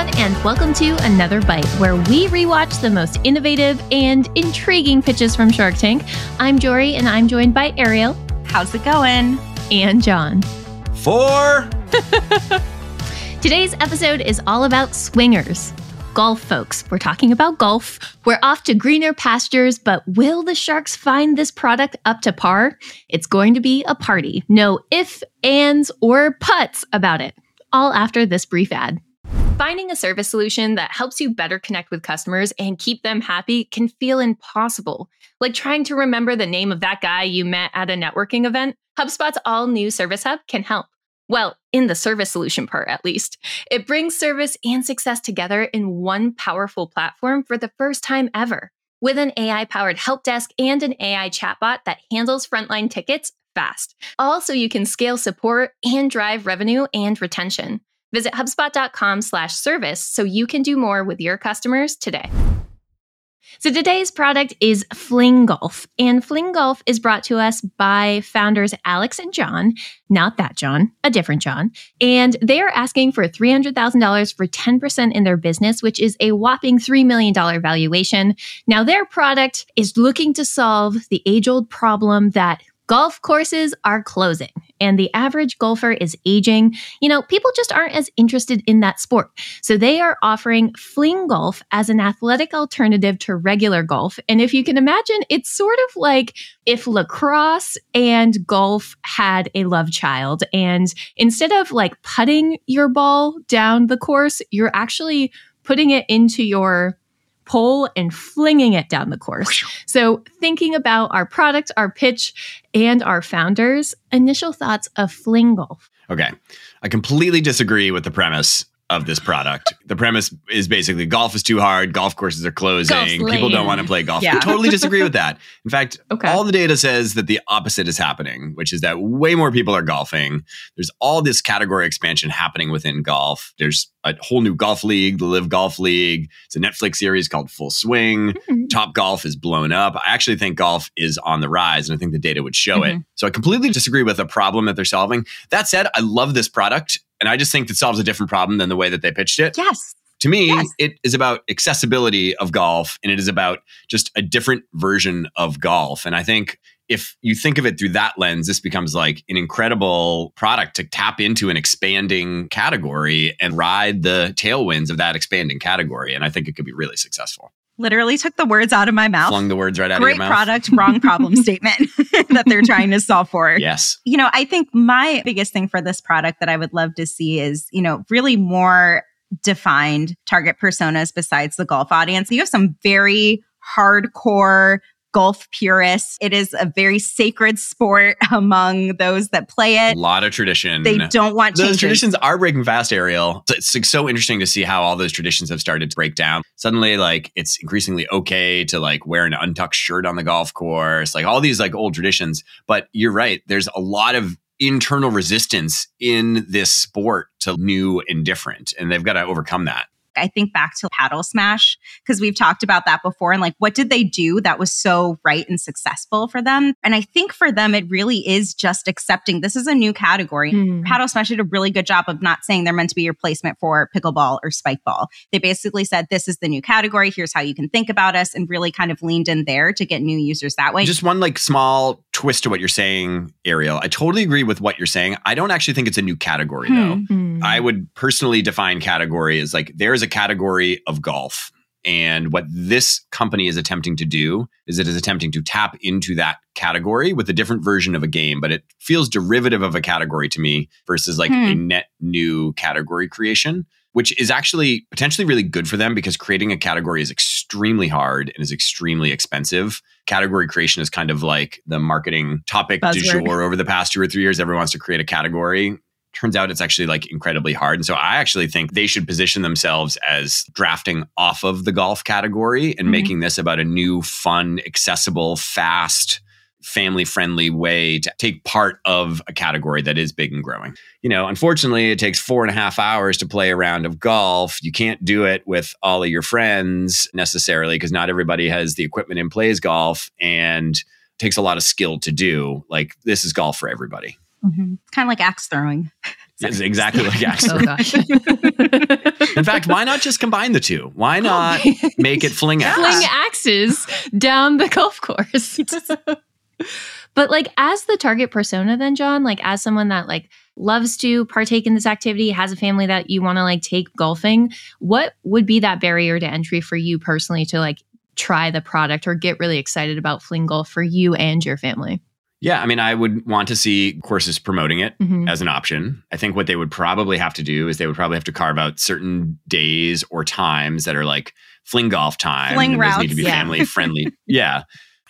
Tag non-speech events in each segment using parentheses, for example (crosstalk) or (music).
everyone, and welcome to another bite where we rewatch the most innovative and intriguing pitches from Shark Tank. I'm Jorie, and I'm joined by Ariel. How's it going? And Jon. Four. (laughs) Today's episode is all about swingers. Golf, folks. We're talking about golf. We're off to greener pastures, but will the Sharks find this product up to par? It's going to be a party. No ifs, ands, or puts about it. All after this brief ad. Finding a service solution that helps you better connect with customers and keep them happy can feel impossible. Like trying to remember the name of that guy you met at a networking event. HubSpot's all new Service Hub can help. Well, in the service solution part, at least. It brings service and success together in one powerful platform for the first time ever. With an AI powered help desk and an AI chatbot that handles frontline tickets fast. Also, you can scale support and drive revenue and retention. Visit HubSpot.com slash service so you can do more with your customers today. So today's product is Fling Golf, and Fling Golf is brought to us by founders Alex and John, not that John, a different John, and they are asking for $300,000 for 10% in their business, which is a whopping $3 million valuation. Now, their product is looking to solve the age old problem that Golf courses are closing and the average golfer is aging. You know, people just aren't as interested in that sport. So they are offering Fling Golf as an athletic alternative to regular golf. And if you can imagine, it's sort of like if lacrosse and golf had a love child. And instead of like putting your ball down the course, you're actually putting it into your pole and flinging it down the course. So, thinking about our product, our pitch, and our founders, initial thoughts of Fling Golf. Okay. I completely disagree with the premise of this product. the premise is basically golf is too hard, golf courses are closing, people don't want to play golf. Yeah. I totally disagree with that. (laughs) In fact, okay. all the data says that the opposite is happening, which is that way more people are golfing. There's all this category expansion happening within golf. There's a whole new golf league, the LIV Golf League. It's a Netflix series called Full Swing. Mm-hmm. Top Golf is blown up. I actually think golf is on the rise, and I think the data would show mm-hmm. it. So I completely disagree with the problem that they're solving. That said, I love this product. And I just think it solves a different problem than the way that they pitched it. Yes. To me, yes. it is about accessibility of golf and it is about just a different version of golf. And I think if you think of it through that lens, this becomes like an incredible product to tap into an expanding category and ride the tailwinds of that expanding category. And I think it could be really successful literally took the words out of my mouth. Flung the words right out Great of your mouth. product, wrong problem (laughs) statement (laughs) that they're trying to solve for. Yes. You know, I think my biggest thing for this product that I would love to see is, you know, really more defined target personas besides the golf audience. You have some very hardcore golf purists. It is a very sacred sport (laughs) among those that play it. A lot of tradition. They don't want those changes. traditions are breaking fast, Ariel. It's, it's so interesting to see how all those traditions have started to break down. Suddenly, like it's increasingly okay to like wear an untucked shirt on the golf course, like all these like old traditions. But you're right. There's a lot of internal resistance in this sport to new and different, and they've got to overcome that. I think back to Paddle Smash because we've talked about that before and like what did they do that was so right and successful for them? And I think for them it really is just accepting this is a new category. Mm. Paddle Smash did a really good job of not saying they're meant to be a replacement for pickleball or spike ball. They basically said this is the new category, here's how you can think about us and really kind of leaned in there to get new users that way. Just one like small twist to what you're saying, Ariel. I totally agree with what you're saying. I don't actually think it's a new category hmm. though. Hmm. I would personally define category as like there's a category of golf. And what this company is attempting to do is it is attempting to tap into that category with a different version of a game, but it feels derivative of a category to me versus like hmm. a net new category creation, which is actually potentially really good for them because creating a category is extremely hard and is extremely expensive. Category creation is kind of like the marketing topic Buzzword. du jour over the past two or three years. Everyone wants to create a category turns out it's actually like incredibly hard. And so I actually think they should position themselves as drafting off of the golf category and mm-hmm. making this about a new, fun, accessible, fast, family friendly way to take part of a category that is big and growing. You know, unfortunately, it takes four and a half hours to play a round of golf. You can't do it with all of your friends necessarily because not everybody has the equipment and plays golf and takes a lot of skill to do. Like, this is golf for everybody. Mm-hmm. It's kind of like axe throwing. (laughs) It's exactly like axe Oh throwing. gosh. (laughs) In fact, why not just combine the two? Why not (laughs) make it fling axe? fling axes down the golf course. but like as the target persona then Jon, like as someone that like loves to partake in this activity, has a family that you want to like take golfing, what would be that barrier to entry for you personally to like try the product or get really excited about fling golf for you and your family? Yeah, I mean, I would want to see courses promoting it Mhm. as an option. I think what they would probably have to do is they would probably have to carve out certain days or times that are like fling golf time. Fling those need to be yeah. family friendly. (laughs) yeah.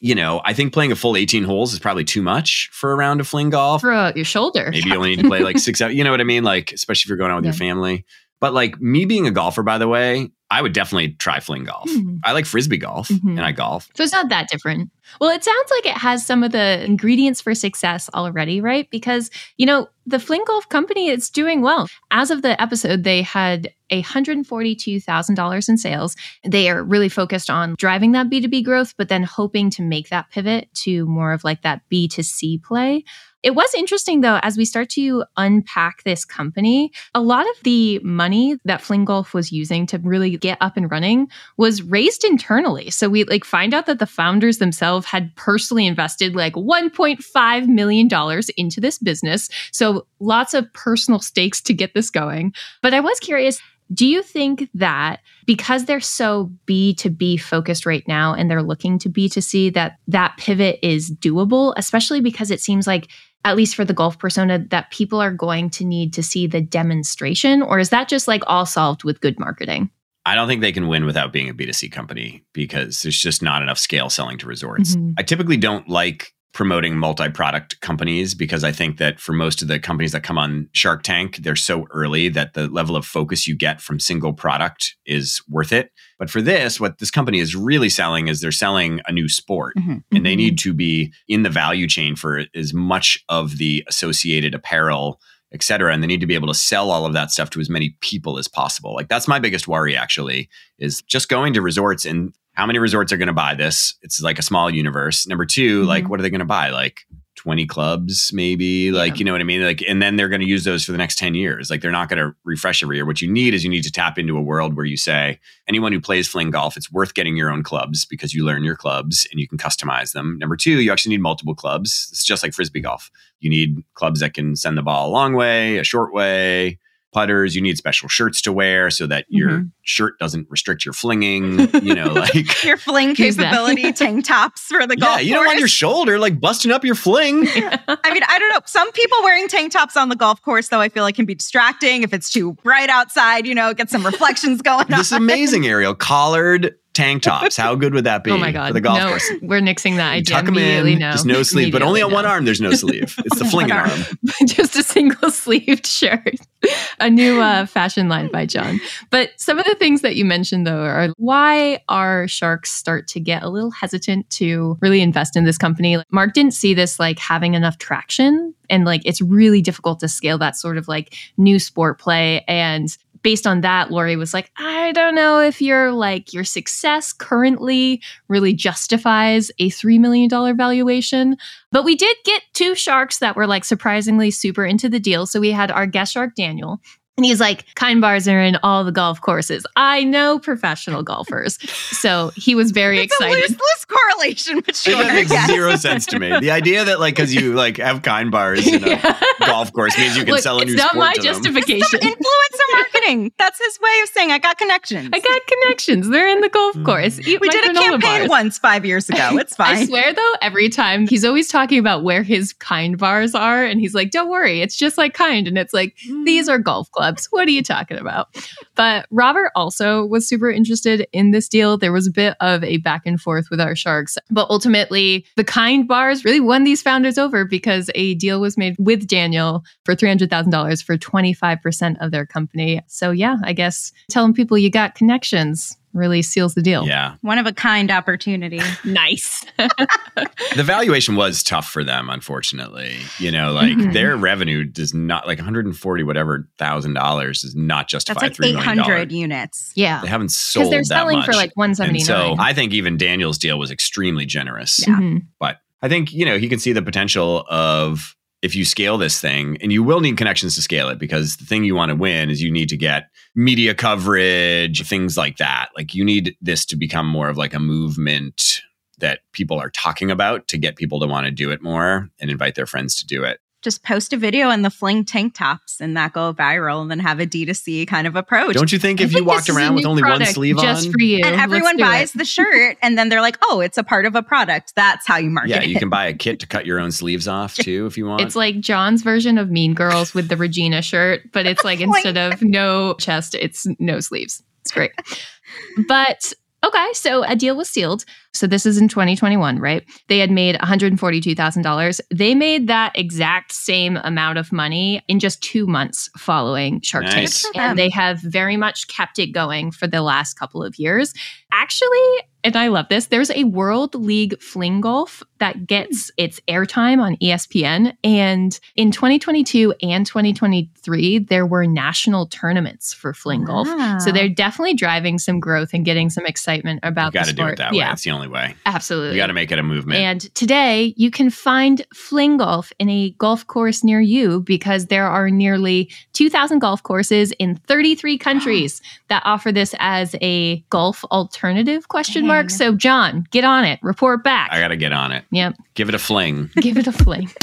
You know, I think playing a full 18 holes is probably too much for a round of fling golf. Throw out your shoulder. Maybe you only need to (laughs) play like six, you know what I mean? Like, especially if you're going out with your family. But like me being a golfer, by the way, I would definitely try fling golf. Mhm. I like frisbee golf Mhm. and I golf. So it's not that different. Well, it sounds like it has some of the ingredients for success already, right? Because, you know, the Fling Golf Company is doing well. As of the episode, they had $142,000 in sales. They are really focused on driving that B2B growth, but then hoping to make that pivot to more of like that B2C play. It was interesting though, as we start to unpack this company, a lot of the money that Fling Golf was using to really get up and running was raised internally. So we like find out that the founders themselves had personally invested like 1.5 million dollars into this business. So lots of personal stakes to get this going. But I was curious, do you think that because they're so B2B focused right now and they're looking to B2C that that pivot is doable, especially because it seems like at least for the golf persona that people are going to need to see the demonstration or is that just like all solved with good marketing? I don't think they can win without being a B2C company because there's just not enough scale selling to resorts. Mhm. I typically don't like promoting multi-product companies because I think that for most of the companies that come on Shark Tank, they're so early that the level of focus you get from single product is worth it. But for this, what this company is really selling is they're selling a new sport Mhm. and they Mhm. need to be in the value chain for as much of the associated apparel et cetera and they need to be able to sell all of that stuff to as many people as possible like that's my biggest worry actually is just going to resorts and how many resorts are going to buy this? It's like a small universe. Number 2 like Mhm. what are they going to buy? Like 20 clubs maybe? Like Yeah. you know what i mean? Like and then they're going to use those for the next 10 years. Like they're not going to refresh every year. What you need is you need to tap into a world where you say anyone who plays fling golf it's worth getting your own clubs because you learn your clubs and you can customize them. Number two you actually need multiple clubs. It's just like frisbee golf. You need clubs that can send the ball a long way a short way putters you need special shirts to wear so that your Mhm. shirt doesn't restrict your flinging you know (laughs) like Your fling capability tank tops for the golf. yeah golf you don't want your shoulder like busting up your fling (laughs) I mean, I don't know. Some people wearing tank tops on the golf course, though, I feel like can be distracting if it's too bright outside. You know, get some reflections (laughs) going on. this is amazing ariel collared tank tops how good would that (laughs) be Oh my god! for the golf no, course we're nixing that idea tuck them in, no, just no sleeve, but only on Immediately one arm. There's no (laughs) sleeve. It's the flinging arm. arm. (laughs) just a single sleeved shirt. A new uh, fashion line by Jon. But some of the things that you mentioned, though, are why our sharks start to get a little hesitant to really invest in this company. Mark didn't see this like having enough traction, and like it's really difficult to scale that sort of like new sport play. And based on that, Lori was like, I don't know if your like your success currently really justifies a $3 million valuation. But we did get two sharks that were like surprisingly super into the deal. So we had our guest shark, Daniel. And he's like, kind bars are in all the golf courses. I know professional golfers. So he was very it's a excited. loose, loose correlation, but sure. That makes yes. zero sense to me. The idea that like because you like have kind bars in a Yeah. golf course means you can Look, sell a it's new not sport my to them. justification. Influencer marketing. That's his way of saying I got connections. I got connections. They're in the golf mm. course. Eat we did a campaign bars. once five years ago. (laughs) It's fine. I swear though, every time he's always talking about where his kind bars are, and he's like, "Don't worry, it's just like kind." And it's like, these mm. are golf clubs. What are you talking about? But Robert also was super interested in this deal. There was a bit of a back and forth with our sharks, but ultimately, the kind bars really won these founders over because a deal was made with Daniel for three hundred thousand dollars for twenty five percent of their company. So yeah, I guess telling people you got connections really seals the deal. Yeah, One of a kind opportunity. (laughs) Nice. (laughs) the valuation was tough for them. Unfortunately, you know, like Mhm. their revenue does not like 140 whatever thousand dollars is not justified. That's like three eight million hundred dollars. units. yeah. They haven't sold Because they're that selling much. for like one seventy and so. I think even Daniel's deal was extremely generous. Yeah. Mhm. But I think, you know, he can see the potential of if you scale this thing, and you will need connections to scale it because the thing you want to win is you need to get media coverage, things like that. Like you need this to become more of like a movement that people are talking about to get people to want to do it more and invite their friends to do it just post a video in the fling tank tops and that go viral and then have a D2C kind of approach. Don't you think if you walked around with only one sleeve just on? for you. And everyone buys it. the shirt and then they're like, oh, it's a part of a product. That's how you market yeah, it. you can buy a kit to cut your own sleeves off (laughs) too if you want. It's like Jon's version of Mean Girls with the Regina shirt, but it's (laughs) like instead of no chest, it's no sleeves. It's great. (laughs) But Okay, so a deal was sealed. So this is in 2021, right? They had made $142,000. They made that exact same amount of money in just two months following Shark Nice. Tank. And they have very much kept it going for the last couple of years. Actually, and I love this, there's a World League Fling Golf that gets hmm. its airtime on ESPN. And in 2022 and 2023, there were national tournaments for Fling Golf. So ah. they're definitely driving some growth and getting some excitement you about got to do it that way. yeah, That's the only way. absolutely. You got to make it a movement. And today you can find Fling Golf in a golf course near you because there are nearly 2,000 golf courses in 33 countries that offer this as a golf alternative question mark. Dang. So Jon, get on it. Report back. I got to get on it. yep. Give it a fling. (laughs) Give it a fling. (laughs)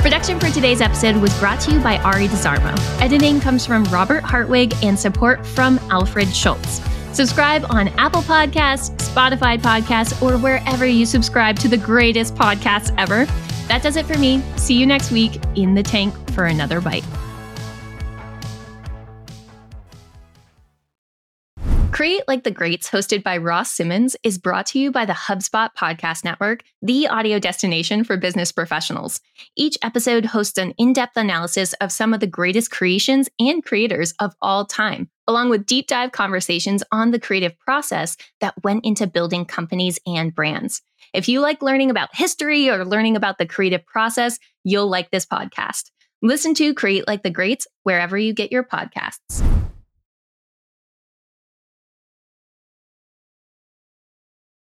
Production for today's episode was brought to you by Arie Desormeaux. Editing comes from Robert Hartwig and support from Alfred Schulz. Subscribe on Apple Podcasts, Spotify Podcasts, or wherever you subscribe to the greatest podcasts ever. That does it for me. See you next week in the tank for another bite. Create Like the Greats, hosted by Ross Simmonds, is brought to you by the HubSpot Podcast Network, the audio destination for business professionals. Each episode hosts an in depth analysis of some of the greatest creations and creators of all time, along with deep dive conversations on the creative process that went into building companies and brands. If you like learning about history or learning about the creative process, you'll like this podcast. Listen to Create Like the Greats wherever you get your podcasts.